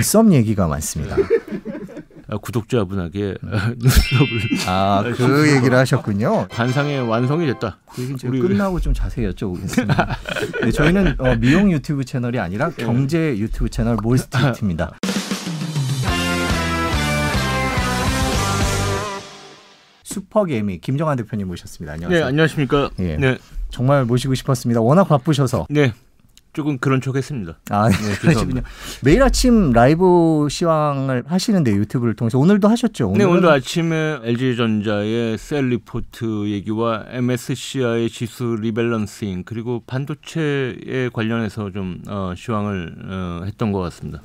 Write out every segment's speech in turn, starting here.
눈썹 얘기가 많습니다. 아, 구독자분에게 눈썹을 아, 그 얘기를 하셨군요. 관상의 완성이 됐다. 이제 우리... 끝나고 좀 자세히 여쭤보겠습니다. 네, 저희는 어, 미용 유튜브 채널이 아니라 경제 유튜브 채널 몰스트리트입니다. 슈퍼게미 김정환 대표님 모셨습니다. 안녕하세요. 네, 안녕하십니까. 예. 네. 정말 모시고 싶었습니다. 워낙 바쁘셔서. 네. 조금 그런 척했습니다. 아, 네, 그러시군요. 매일 아침 라이브 시황을 하시는데 유튜브를 통해서 오늘도 하셨죠? 오늘은... 네, 오늘도 아침에 LG전자의 sell report 얘기와 MSCI의 지수 rebalancing 그리고 반도체에 관련해서 좀 어, 시황을 어, 했던 것 같습니다.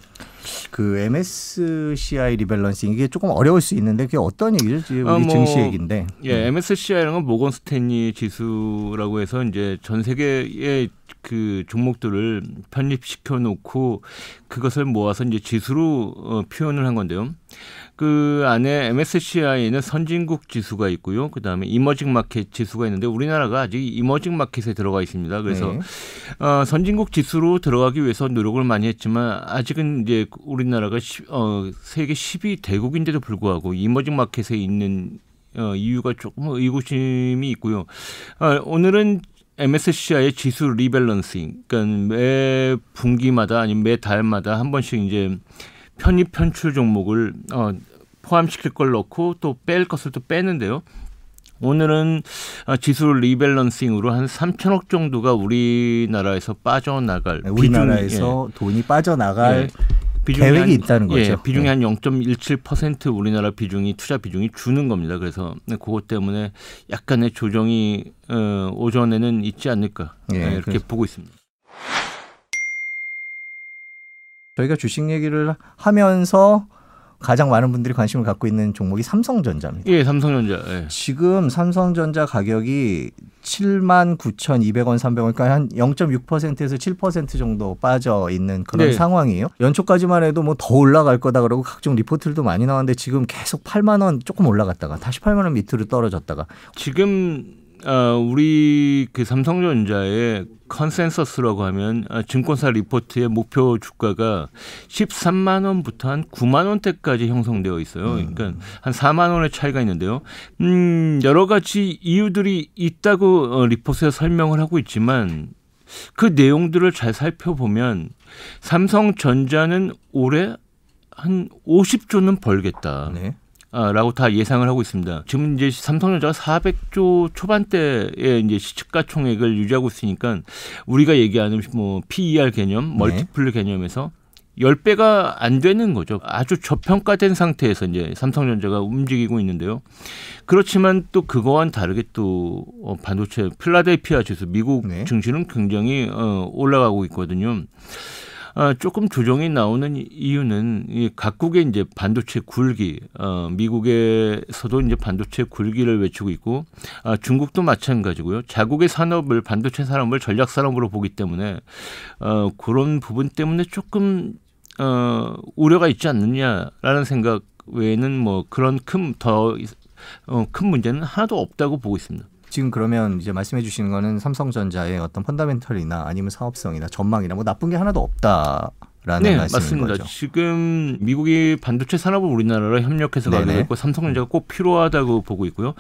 그 MSCI rebalancing 이게 조금 어려울 수 있는데 그게 어떤 얘기죠? 우리 어, 뭐, 증시 얘기인데. 예, 네. MSCI라는 건 모건 스탠리 지수라고 해서 이제 전 세계의 그 종목들을 편입시켜 놓고 그것을 모아서 이제 지수로 어, 표현을 한 건데요. 그 안에 MSCI에는 선진국 지수가 있고요. 그 다음에 이머징 마켓 지수가 있는데 우리나라가 아직 이머징 마켓에 들어가 있습니다. 그래서 네. 어, 선진국 지수로 들어가기 위해서 노력을 많이 했지만 아직은 이제 우리나라가 시, 어, 세계 10위 대국인데도 불구하고 이머징 마켓에 있는 어, 이유가 조금 의구심이 있고요. 어, 오늘은 MSCI의 지수 rebalancing, 그러니까 매 분기마다 아니면 매 달마다 한 번씩 이제 편입 편출 종목을 어, 포함시킬 걸 넣고 또 뺄 것을 또 빼는데요. 오늘은 어, 지수 rebalancing으로 한 3천억 정도가 우리나라에서 빠져나갈 네, 우리나라에서 비중, 예. 돈이 빠져나갈 예. 계획이 한, 있다는 거죠. 예, 비중이 네. 한 0.17% 우리나라 비중이 투자 비중이 주는 겁니다. 그래서 그것 때문에 약간의 조정이 어, 오전에는 있지 않을까 예, 네, 이렇게 그래서. 보고 있습니다. 저희가 주식 얘기를 하면서 가장 많은 분들이 관심을 갖고 있는 종목이 삼성전자입니다. 예, 삼성전자. 예. 지금 삼성전자 가격이 7만 9,200원, 300원, 그러니까 한 0.6%에서 7% 정도 빠져 있는 그런 네. 상황이에요. 연초까지만 해도 뭐 더 올라갈 거다 그러고 각종 리포트들도 많이 나왔는데 지금 계속 8만 원 조금 올라갔다가 다시 8만 원 밑으로 떨어졌다가 지금 어, 우리 그 삼성전자의 컨센서스라고 하면 어, 증권사 리포트의 목표 주가가 13만 원부터 한 9만 원대까지 형성되어 있어요. 음. 그러니까 한 4만 원의 차이가 있는데요. 음, 여러 가지 이유들이 있다고 어, 리포트에 설명을 하고 있지만 그 내용들을 잘 살펴보면 삼성전자는 올해 한 50조는 벌겠다. 네. 라고 다 예상을 하고 있습니다. 지금 이제 삼성전자가 400조 초반대의 이제 시가총액을 유지하고 있으니까 우리가 얘기하는 뭐 PER 개념, 네. 멀티플 개념에서 10배가 안 되는 거죠. 아주 저평가된 상태에서 이제 삼성전자가 움직이고 있는데요. 그렇지만 또 그거와는 다르게 또 어, 반도체 필라델피아 지수 미국 네. 증시는 굉장히 어, 올라가고 있거든요. 어, 조금 조정이 나오는 이유는 이 각국의 이제 반도체 굴기, 어, 미국에서도 이제 반도체 굴기를 외치고 있고, 아, 중국도 마찬가지고요. 자국의 산업을 반도체 산업을 전략 산업으로 보기 때문에 어, 그런 부분 때문에 조금 어, 우려가 있지 않느냐라는 생각 외에는 뭐 그런 큰더 어, 큰 문제는 하나도 없다고 보고 있습니다. 지금 그러면 이제 말씀해 주시는 거는 삼성전자의 어떤 펀더멘털이나 아니면 사업성이나 전망이나 뭐 나쁜 게 하나도 없다. 라는 네, 맞습니다. 거죠. 지금 미국이 반도체 산업을 우리나라로 협력해서 가고 있고 삼성전자가 꼭 필요하다고 보고 있고요.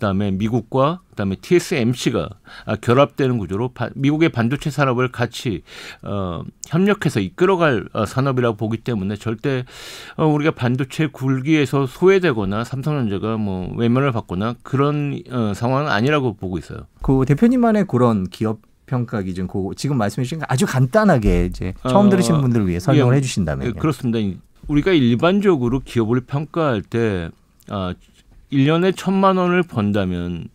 그다음에 미국과 그다음에 TSMC가 아, 결합되는 구조로 미국의 반도체 산업을 같이 어, 협력해서 이끌어갈 어, 산업이라고 보기 때문에 절대 어, 우리가 반도체 굴기에서 소외되거나 삼성전자가 뭐 외면을 받거나 그런 어, 상황은 아니라고 보고 있어요. 그 대표님만의 그런 기업 평가 기준 그 지금 말씀해 주신 거 아주 간단하게 이제 처음 어, 들으시는 분들을 위해 설명을 예, 해 주신다면 예, 그렇습니다. 우리가 일반적으로 기업을 평가할 때 아, 1년에 천만 원을 번다면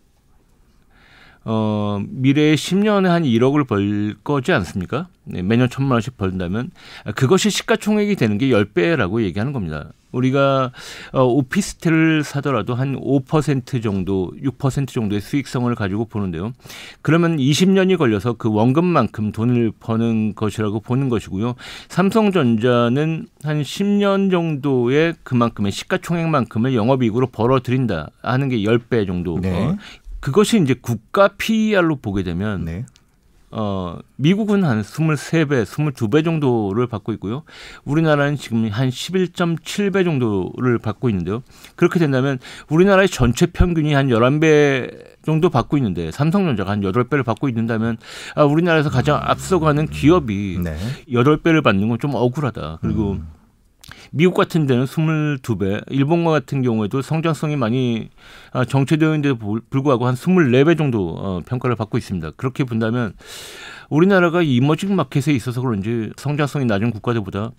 어, 미래에 10년에 한 1억을 벌 거지 않습니까? 네, 매년 천만 원씩 벌다면 그것이 시가총액이 되는 게 10배라고 얘기하는 겁니다. 우리가 어, 오피스텔을 사더라도 한 5% 정도, 6% 정도의 수익성을 가지고 보는데요. 그러면 20년이 걸려서 그 원금만큼 돈을 버는 것이라고 보는 것이고요. 삼성전자는 한 10년 정도의 그만큼의 시가총액만큼을 영업이익으로 벌어들인다 하는 게 10배 정도. 네. 어, 그것이 이제 국가 PER로 보게 되면 네. 어, 미국은 한 23배, 22배 정도를 받고 있고요. 우리나라는 지금 한 11.7배 정도를 받고 있는데요. 그렇게 된다면 우리나라의 전체 평균이 한 11배 정도 받고 있는데 삼성전자가 한 8배를 받고 있는다면 아, 우리나라에서 가장 앞서가는 기업이 네. 8배를 받는 건 좀 억울하다. 그리고 음. 미국 같은 데는 22배, 일본과 같은 경우에도 성장성이 많이 아, 정체되어 있는데 불구하고 한 24배 정도 어, 평가를 받고 있습니다. 그렇게 본다면 우리나라가 이머징 마켓에 있어서 그런지 성장성이 낮은 국가들보다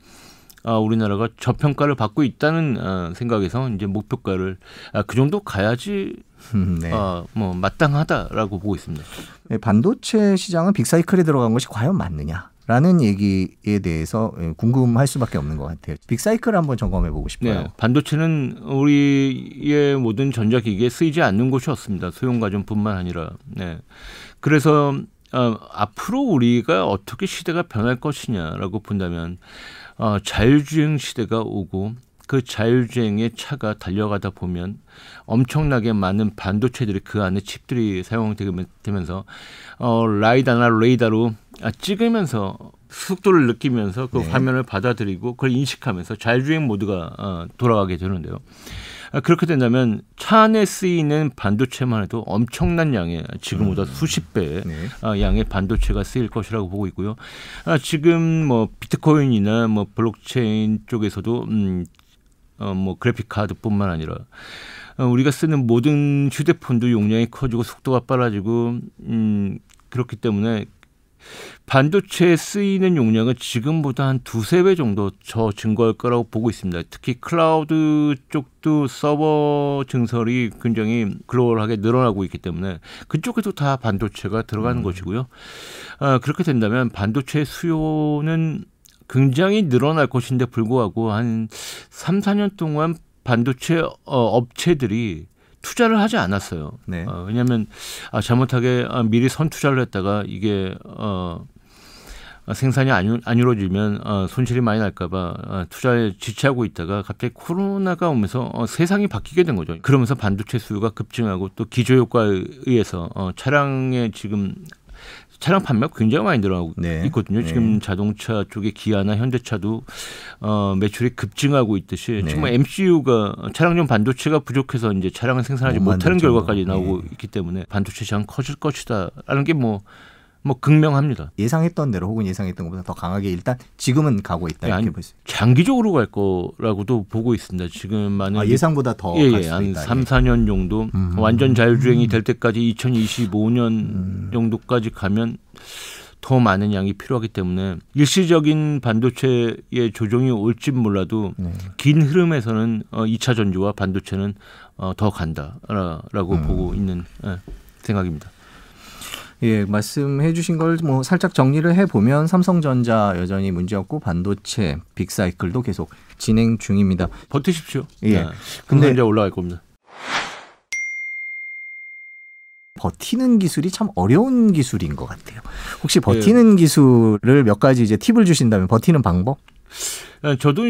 아, 우리나라가 저평가를 받고 있다는 아, 생각에서 이제 목표가를 아, 그 정도 가야지 음, 네. 아, 뭐 마땅하다라고 보고 있습니다. 네, 반도체 시장은 빅사이클에 들어간 것이 과연 맞느냐? 라는 얘기에 대해서 예, 궁금할 수밖에 없는 것 같아요. 빅사이클 한번 점검해 보고 싶어요. 네, 반도체는 우리의 모든 전자기기에 쓰이지 않는 곳이 없습니다. 소형가전뿐만 아니라. 네. 그래서 어, 앞으로 우리가 어떻게 시대가 변할 것이냐라고 본다면 어, 자율주행 시대가 오고 그 자율주행의 차가 달려가다 보면 엄청나게 많은 반도체들이 그 안에 칩들이 사용되면서 어, 라이다나 레이더로 아, 찍으면서 속도를 느끼면서 그 네. 화면을 받아들이고 그걸 인식하면서 자율주행 모드가 어, 돌아가게 되는데요. 아, 그렇게 된다면 차 안에 쓰이는 반도체만 해도 엄청난 양의 지금보다 음. 수십 배의 네. 아, 양의 반도체가 쓰일 것이라고 보고 있고요. 아, 지금 뭐 비트코인이나 뭐 블록체인 쪽에서도 음, 어, 뭐 그래픽 카드뿐만 아니라 어, 우리가 쓰는 모든 휴대폰도 용량이 커지고 속도가 빨라지고 음, 그렇기 때문에 반도체에 쓰이는 용량은 지금보다 한 두세 배 정도 저 증가할 거라고 보고 있습니다. 특히 클라우드 쪽도 서버 증설이 굉장히 글로벌하게 늘어나고 있기 때문에 그쪽에도 다 반도체가 들어가는 음. 것이고요. 아, 그렇게 된다면 반도체 수요는 굉장히 늘어날 것인데 불구하고 한 3, 4년 동안 반도체 어, 업체들이 투자를 하지 않았어요. 네. 어, 왜냐하면 아, 잘못하게 아, 미리 선 투자를 했다가 이게 어, 생산이 안, 안 이루어지면 어, 손실이 많이 날까봐 어, 투자에 지체하고 있다가 갑자기 코로나가 오면서 어, 세상이 바뀌게 된 거죠. 그러면서 반도체 수요가 급증하고 또 기저 효과에 의해서 어, 차량의 지금 차량 판매가 굉장히 많이 늘어나고 네. 있거든요. 지금 네. 자동차 쪽에 기아나 현대차도 어, 매출이 급증하고 있듯이 네. 정말 MCU가 차량용 반도체가 부족해서 이제 차량을 생산하지 못하는 결과까지 나오고 네. 있기 때문에 반도체 시장 커질 것이다라는 게뭐 뭐 극명합니다. 예상했던 대로 혹은 예상했던 것보다 더 강하게 일단 지금은 가고 있다 이렇게 보시 장기적으로 갈 거라고도 보고 있습니다. 지금 많은 아, 예상보다 더갈 예, 예, 한 있다. 3, 4년 정도 음. 완전 자율주행이 될 때까지 2025년 음. 정도까지 가면 더 많은 양이 필요하기 때문에 일시적인 반도체의 조정이 올지 몰라도 네. 긴 흐름에서는 어, 2차 전지와 반도체는 어, 더 간다라고 음. 보고 있는 예, 생각입니다. 예, 말씀해 주신 걸 뭐 살짝 정리를 해 보면 삼성전자 여전히 문제 없고 반도체 빅사이클도 계속 진행 중입니다. 버티십시오. 예. 네. 근데 이제 올라갈 겁니다. 버티는 기술이 참 어려운 기술인 것 같아요. 혹시 버티는 네. 기술을 몇 가지 이제 팁을 주신다면 버티는 방법? 아, 저도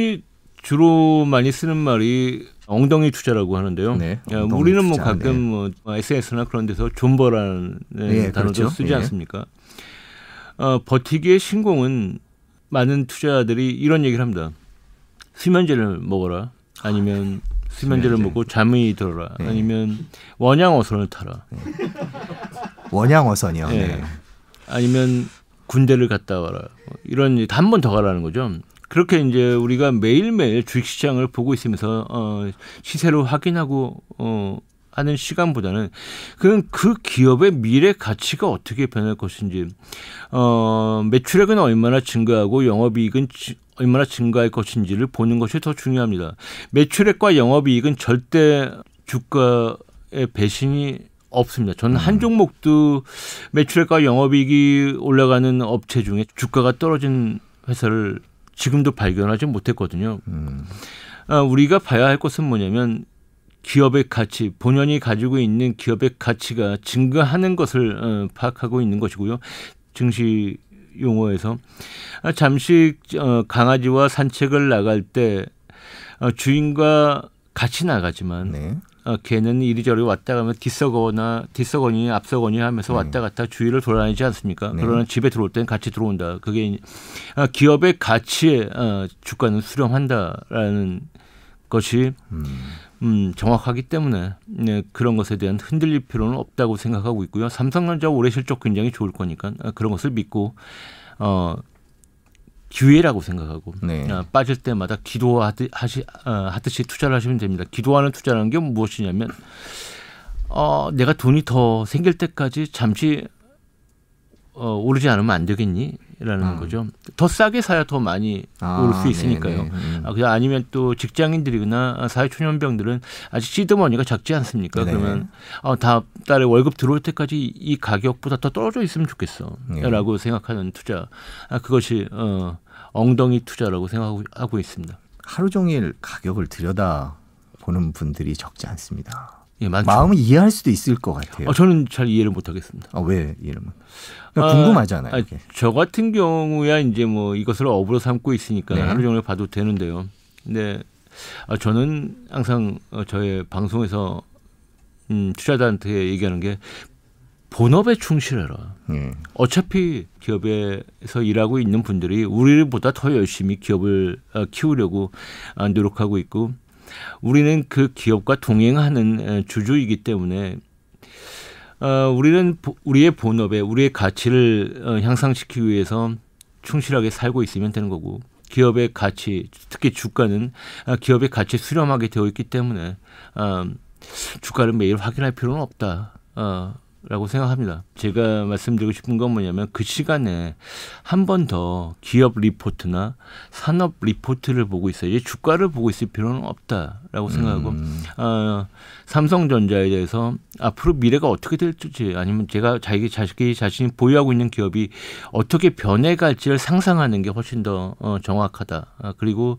주로 많이 쓰는 말이 엉덩이 투자라고 하는데요. 네, 우리는 뭐 투자, 가끔 네. 뭐 SNS나 그런 데서 존버라는 네, 단어도 그렇죠. 쓰지 네. 않습니까? 어, 버티기의 신공은 많은 투자들이 이런 얘기를 합니다. 수면제를 먹어라. 아니면 아, 수면제를 먹고 잠이 들어라. 네. 아니면 원양어선을 타라. 네. 원양어선이요. 네. 아니면 군대를 갔다 와라. 뭐 이런 한 번 더 가라는 거죠. 그렇게 이제 우리가 매일매일 주식시장을 보고 있으면서 어, 시세를 확인하고 어, 하는 시간보다는 그건 그 기업의 미래 가치가 어떻게 변할 것인지 어, 매출액은 얼마나 증가하고 영업이익은 지, 얼마나 증가할 것인지를 보는 것이 더 중요합니다. 매출액과 영업이익은 절대 주가의 배신이 없습니다. 저는 한 음. 종목도 매출액과 영업이익이 올라가는 업체 중에 주가가 떨어진 회사를 지금도 발견하지 못했거든요. 음. 아, 우리가 봐야 할 것은 뭐냐면 기업의 가치, 본연이 가지고 있는 기업의 가치가 증가하는 것을 어, 파악하고 있는 것이고요. 증시 용어에서 아, 잠시 어, 강아지와 산책을 나갈 때 어, 주인과 같이 나가지만 네. 어, 걔는 이리저리 왔다 가면 뒷서거나 뒷서거니 앞서거니 하면서 네. 왔다 갔다 주위를 돌아다니지 않습니까? 네. 그러나 집에 들어올 때는 같이 들어온다. 그게 어, 기업의 가치에 어, 주가는 수렴한다라는 것이 음. 음, 정확하기 때문에 네, 그런 것에 대한 흔들릴 필요는 없다고 생각하고 있고요. 삼성전자 올해 실적 굉장히 좋을 거니까 어, 그런 것을 믿고 어, 기회라고 생각하고 네. 어, 빠질 때마다 기도하듯 하시, 어, 하듯이 투자를 하시면 됩니다. 기도하는 투자라는 게 무엇이냐면 어, 내가 돈이 더 생길 때까지 잠시 어, 오르지 않으면 안 되겠니? 라는 음. 거죠. 더 싸게 사야 더 많이 오를 수 네, 있으니까요. 네. 음. 아, 그냥 아니면 또 직장인들이거나 사회초년병들은 아직 시드머니가 작지 않습니까? 네. 그러면 어, 다음 달에 월급 들어올 때까지 이- 이 가격보다 더 떨어져 있으면 좋겠어. 네. 라고 생각하는 투자. 아, 그것이 어, 엉덩이 투자라고 생각하고 하고 있습니다. 하루 종일 가격을 들여다 보는 분들이 적지 않습니다. 예. 마음은 이해할 수도 있을 것 같아요. 어, 저는 잘 이해를 못 하겠습니다. 아, 왜 이러면? 아, 궁금하잖아요. 아. 저 같은 경우야 이제 뭐 이것을 업으로 삼고 있으니까 네. 하루 종일 봐도 되는데요. 근데 아, 저는 항상 어, 저의 방송에서 음, 투자자한테 얘기하는 게 본업에 충실해라. 예. 어차피 기업에서 일하고 있는 분들이 우리보다 더 열심히 기업을 어, 키우려고 어, 노력하고 있고 우리는 그 기업과 동행하는 에, 주주이기 때문에 어, 우리는 보- 우리의 본업에 우리의 가치를 어, 향상시키기 위해서 충실하게 살고 있으면 되는 거고 기업의 가치 특히 주가는 아, 기업의 가치 수렴하게 되어 있기 때문에 어, 주가를 매일 확인할 필요는 없다. 어, 라고 생각합니다. 제가 말씀드리고 싶은 건 뭐냐면 그 시간에 한 번 더 기업 리포트나 산업 리포트를 보고 있어야지 주가를 보고 있을 필요는 없다라고 생각하고 음, 어, 삼성전자에 대해서 앞으로 미래가 어떻게 될지 아니면 제가 자기 자식이 자신이 보유하고 있는 기업이 어떻게 변해갈지를 상상하는 게 훨씬 더 어, 정확하다. 아, 그리고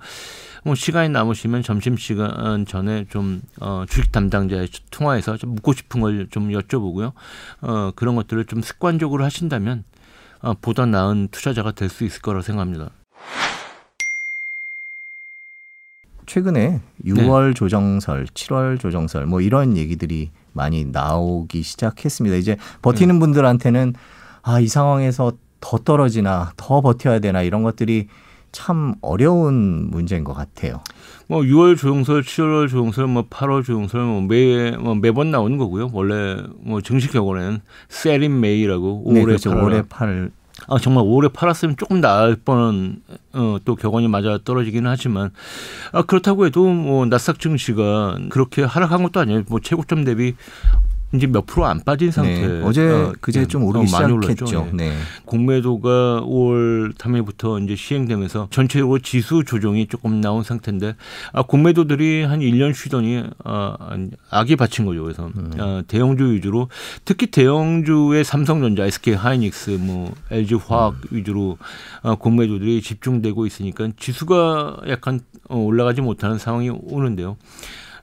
뭐 시간이 남으시면 점심 시간 전에 좀 어, 주식 담당자의 통화해서 좀 묻고 싶은 걸 좀 여쭤보고요. 어, 그런 것들을 좀 습관적으로 하신다면 어, 보다 나은 투자자가 될 수 있을 거라고 생각합니다. 최근에 네. 6월 조정설, 7월 조정설 뭐 이런 얘기들이 많이 나오기 시작했습니다. 이제 버티는 네. 분들한테는 아, 이 상황에서 더 떨어지나 더 버텨야 되나 이런 것들이 참 어려운 문제인 것 같아요. 뭐 6월 조용설, 7월 조용설, 뭐 8월 조용설 뭐 매 뭐 매번 나오는 거고요. 원래 뭐 정식 격언에는 셀인 메이라고 5월에 네, 그렇죠. 팔아라. 올해 팔아 정말 5월에 팔았으면 조금 나을 뻔한 어, 또 격언이 맞아 떨어지기는 하지만 아 그렇다고 해도 뭐 나스닥 증시가 그렇게 하락한 것도 아니에요. 뭐 최고점 대비 이제 몇 프로 안 빠진 상태. 네, 어제 어, 그제 네, 좀 어, 오르기 많이 올랐죠. 시작했죠. 네. 네. 공매도가 5월 3일부터 이제 시행되면서 전체적으로 지수 조정이 조금 나온 상태인데 아, 공매도들이 한 1년 쉬더니 아, 악이 받친 거죠. 그래서 아, 대형주 위주로 특히 대형주의 삼성전자, SK 하이닉스, 뭐 LG 화학 위주로 아, 공매도들이 집중되고 있으니까 지수가 약간 어, 올라가지 못하는 상황이 오는데요.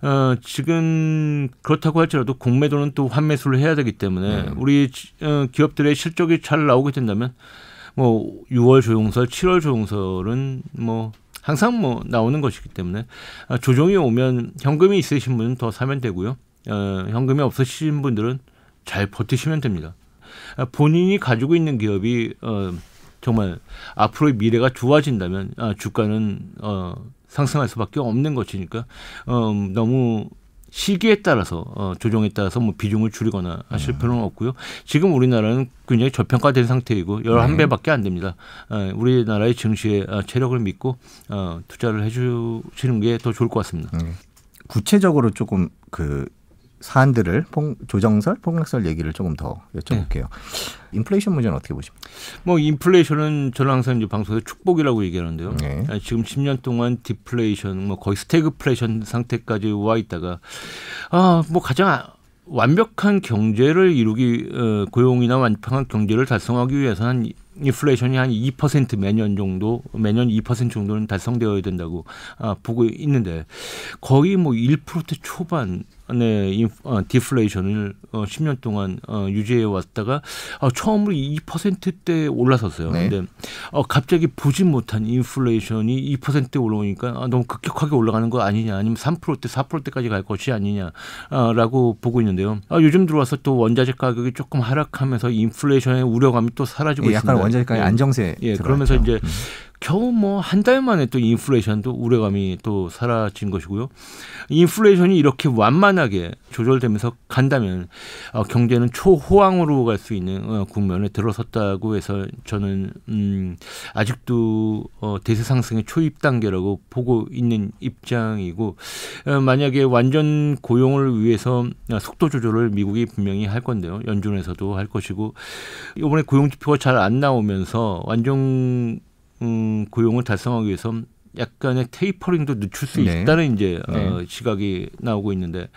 어, 지금 그렇다고 할지라도 공매도는 또 환매수를 해야 되기 때문에 네. 우리 지- 어, 기업들의 실적이 잘 나오게 된다면 뭐 6월 조용설, 7월 조용설은 뭐 항상 뭐 나오는 것이기 때문에 아, 조정이 오면 현금이 있으신 분은 더 사면 되고요. 어, 현금이 없으신 분들은 잘 버티시면 됩니다. 아, 본인이 가지고 있는 기업이 어, 정말 앞으로의 미래가 좋아진다면 아, 주가는 어, 상승할 수밖에 없는 것이니까 어, 너무 시기에 따라서 어, 조정에 따라서 뭐 비중을 줄이거나 하실 필요는 없고요. 지금 우리나라는 굉장히 저평가된 상태이고 11배밖에 안 됩니다. 어, 우리나라의 증시의 어, 체력을 믿고 어, 투자를 해 주시는 게 더 좋을 것 같습니다. 구체적으로 조금 그 사안들을 폭, 조정설, 폭락설 얘기를 조금 더 여쭤볼게요. 네. 인플레이션 문제는 어떻게 보십니까? 뭐 인플레이션은 저는 항상 이제 방송에서 축복이라고 얘기하는데요. 네. 아, 지금 10년 동안 디플레이션, 뭐 거의 스태그플레이션 상태까지 와 있다가 아뭐 가장 아- 완벽한 경제를 이루기 어, 고용이나 완벽한 경제를 달성하기 위해서는 한 인플레이션이 한 2% 매년 정도 매년 2% 정도는 달성되어야 된다고 아, 보고 있는데 거의 뭐 1%대 초반 네, 인, 어, 디플레이션을 어, 10년 동안 어, 유지해 왔다가 어, 처음으로 2%대 올라섰어요. 네. 근데 어, 갑자기 보지 못한 인플레이션이 2%대 올라오니까 아, 너무 급격하게 올라가는 거 아니냐, 아니면 3%대, 4%대까지 갈 것이 아니냐라고 보고 있는데요. 아, 요즘 들어와서 또 원자재 가격이 조금 하락하면서 인플레이션의 우려감이 또 사라지고 예, 있습니다. 원자재 가격 예. 안정세. 예, 그러면서 이제 음. 겨우 뭐 한 달 만에 또 인플레이션도 우려감이 또 사라진 것이고요. 인플레이션이 이렇게 완만하게 조절되면서 간다면 어, 경제는 초호황으로 갈 수 있는 어, 국면에 들어섰다고 해서 저는 음, 아직도 어, 대세 상승의 초입 단계라고 보고 있는 입장이고 어, 만약에 완전 고용을 위해서 속도 조절을 미국이 분명히 할 건데요. 연준에서도 할 것이고 이번에 고용 지표가 잘 안 나오면서 완전 음, 고용을 달성하기 위해서 약간의 테이퍼링도 늦출 수 네. 있다는 이제 어, 네. 어, 시각이 나오고 있는데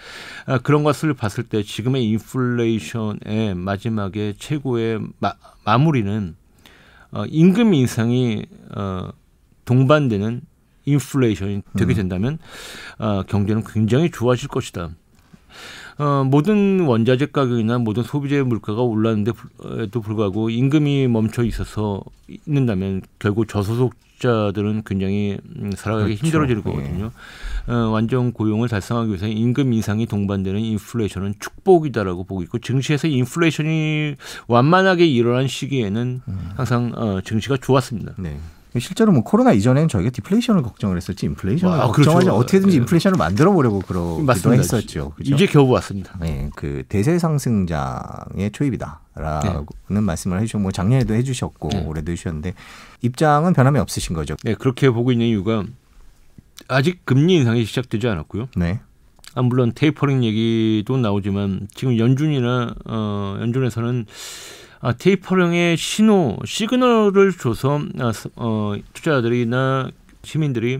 아, 그런 것을 봤을 때 지금의 인플레이션의 마지막에 최고의 마, 마무리는 어, 임금 인상이 어, 동반되는 인플레이션이 되게 음. 된다면 음. 어, 경제는 굉장히 좋아질 것이다. 어, 모든 원자재 가격이나 모든 소비재 물가가 올랐는데도 불구하고 임금이 멈춰 있어서 있는다면 결국 저소득자들은 굉장히 음, 살아가기 그렇죠. 힘들어질 거거든요. 예. 어, 완전 고용을 달성하기 위해서 임금 인상이 동반되는 인플레이션은 축복이다라고 보고 있고 증시에서 인플레이션이 완만하게 일어난 시기에는 음. 항상 어, 증시가 좋았습니다. 네. 실제로 뭐 코로나 이전에는 저희가 디플레이션을 걱정을 했었지 인플레이션을 아, 걱정하지 그렇죠. 어떻게든지 네. 인플레이션을 만들어 보려고 그러기도 했었죠. 그렇죠? 이제 겨우 왔습니다. 네, 그 대세 상승장의 초입이다라는 네. 말씀을 해주셨고 뭐 작년에도 해주셨고 네. 올해도 해주셨는데 입장은 변함이 없으신 거죠. 네, 그렇게 보고 있는 이유가 아직 금리 인상이 시작되지 않았고요. 네. 아, 물론 테이퍼링 얘기도 나오지만 지금 연준이나 어, 연준에서는 아, 테이퍼링의 신호 시그널을 줘서 아, 어, 투자자들이나 시민들이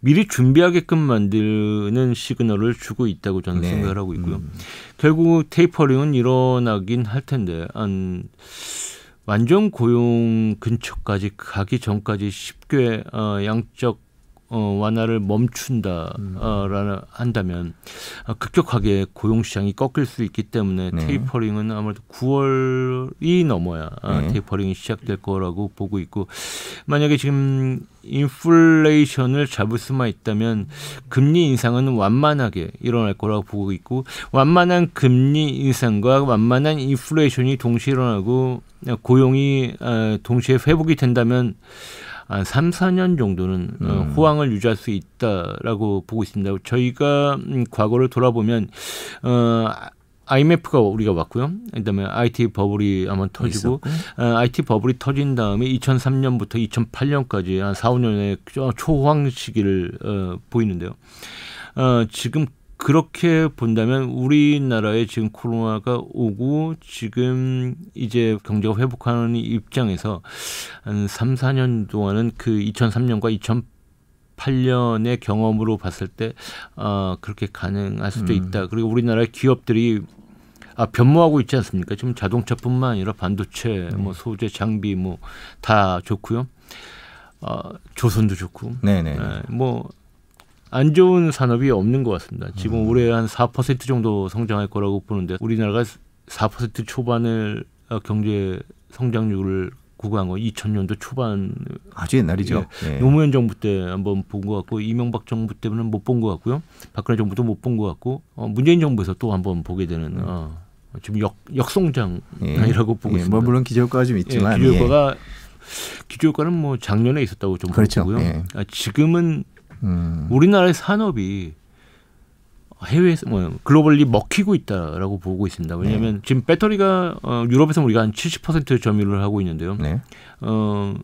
미리 준비하게끔 만드는 시그널을 주고 있다고 저는 네. 생각을 하고 있고요. 음. 결국 테이퍼링은 일어나긴 할 텐데 한 완전 고용 근처까지 가기 전까지 쉽게 어, 양적 어, 완화를 멈춘다라는 음. 한다면 어, 급격하게 고용 시장이 꺾일 수 있기 때문에 네. 테이퍼링은 아무래도 9월이 넘어야 어, 네. 테이퍼링이 시작될 거라고 보고 있고 만약에 지금 인플레이션을 잡을 수만 있다면 금리 인상은 완만하게 일어날 거라고 보고 있고 완만한 금리 인상과 완만한 인플레이션이 동시에 일어나고 고용이 어, 동시에 회복이 된다면 한 3, 4년 정도는 어, 음. 호황을 유지할 수 있다라고 보고 있습니다. 저희가 음, 과거를 돌아보면 어 IMF가 우리가 왔고요. 그다음에 IT 버블이 한번 터지고 어, IT 버블이 터진 다음에 2003년부터 2008년까지 한 4, 5년의 초호황 시기를 어, 보이는데요. 어, 지금 그렇게 본다면 우리나라에 지금 코로나가 오고 지금 이제 경제가 회복하는 입장에서 한 3, 4년 동안은 그 2003년과 2008년의 경험으로 봤을 때 어, 그렇게 가능할 수도 음. 있다. 그리고 우리나라의 기업들이 아, 변모하고 있지 않습니까? 지금 자동차뿐만 아니라 반도체, 음. 뭐 소재, 장비 뭐 다 좋고요. 어, 조선도 좋고. 네네. 네, 뭐 안 좋은 산업이 없는 것 같습니다. 지금 음. 올해 한 4% 정도 성장할 거라고 보는데 우리나라가 4% 초반을 어, 경제 성장률을 구가한 거 2000년도 초반 아주 옛날이죠. 예, 네. 노무현 정부 때 한번 본 것 같고 이명박 정부 때는 못 본 것 같고요. 박근혜 정부도 못 본 것 같고 어, 문재인 정부에서 또 한번 보게 되는 음. 어, 지금 역 역성장이라고 예. 보고 예, 있습니다. 뭐 물론 기저효과가 좀 있지만 예, 기저효과가 기저효과는 뭐 작년에 있었다고 좀 그렇죠. 보고요. 예. 아, 지금은 음. 우리나라의 산업이 해외에서 뭐 글로벌리 먹히고 있다라고 보고 있습니다. 왜냐하면 네. 지금 배터리가 어, 유럽에서 우리가 한 70% 점유를 하고 있는데요. 네. 어,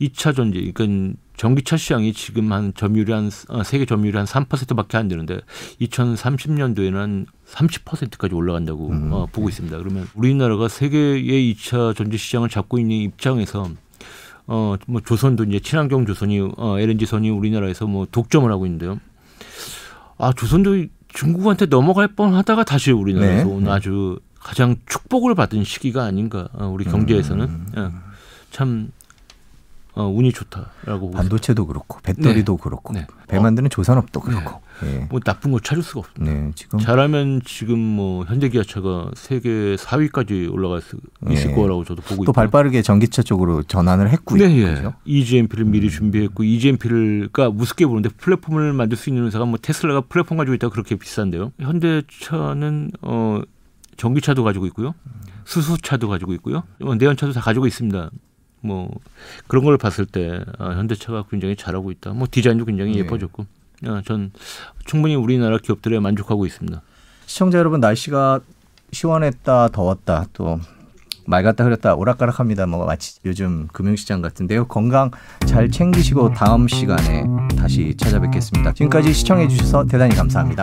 2차 전지, 그러니까 전기차 시장이 지금 한 점유율이 한 어, 세계 점유율이 한 3%밖에 안 되는데 2030년도에는 한 30%까지 올라간다고 음. 어, 보고 있습니다. 그러면 우리나라가 세계의 2차 전지 시장을 잡고 있는 입장에서 어, 뭐 조선도 이제 친환경 조선이 어, LNG선이 우리나라에서 뭐 독점을 하고 있는데요. 아, 조선도 중국한테 넘어갈 뻔 하다가 다시 우리나라에서 네. 온 아주 가장 축복을 받은 시기가 아닌가, 어, 우리 경제에서는. 음. 예. 참 어, 운이 좋다라고 반도체도 그렇고 배터리도 그렇고 네. 배 만드는 조선업도 그렇고 예. 뭐 나쁜 거 찾을 수가 없습니다. 네 지금 잘하면 지금 뭐 현대 기아차가 세계 4위까지 올라갈 수 있을 예. 거라고 저도 보고 또. 발빠르게 전기차 쪽으로 전환을 했고요. 네, 예. EGMP를 미리 준비했고 EGMP를 가 우습게 보는데 플랫폼을 만들 수 있는 회사가 뭐 테슬라가 플랫폼 가지고 있다 가 그렇게 비싼데요. 현대차는 어 전기차도 가지고 있고요. 수소차도 가지고 있고요. 어, 내연차도 다 가지고 있습니다. 뭐 그런 걸 봤을 때 아, 현대차가 굉장히 잘하고 있다. 뭐 디자인도 굉장히 네. 예뻐졌고, 아, 전 충분히 우리나라 기업들에 만족하고 있습니다. 시청자 여러분 날씨가 시원했다 더웠다 또 맑았다 흐렸다 오락가락합니다. 뭐 마치 요즘 금융시장 같은데요. 건강 잘 챙기시고 다음 시간에 다시 찾아뵙겠습니다. 지금까지 시청해 주셔서 대단히 감사합니다.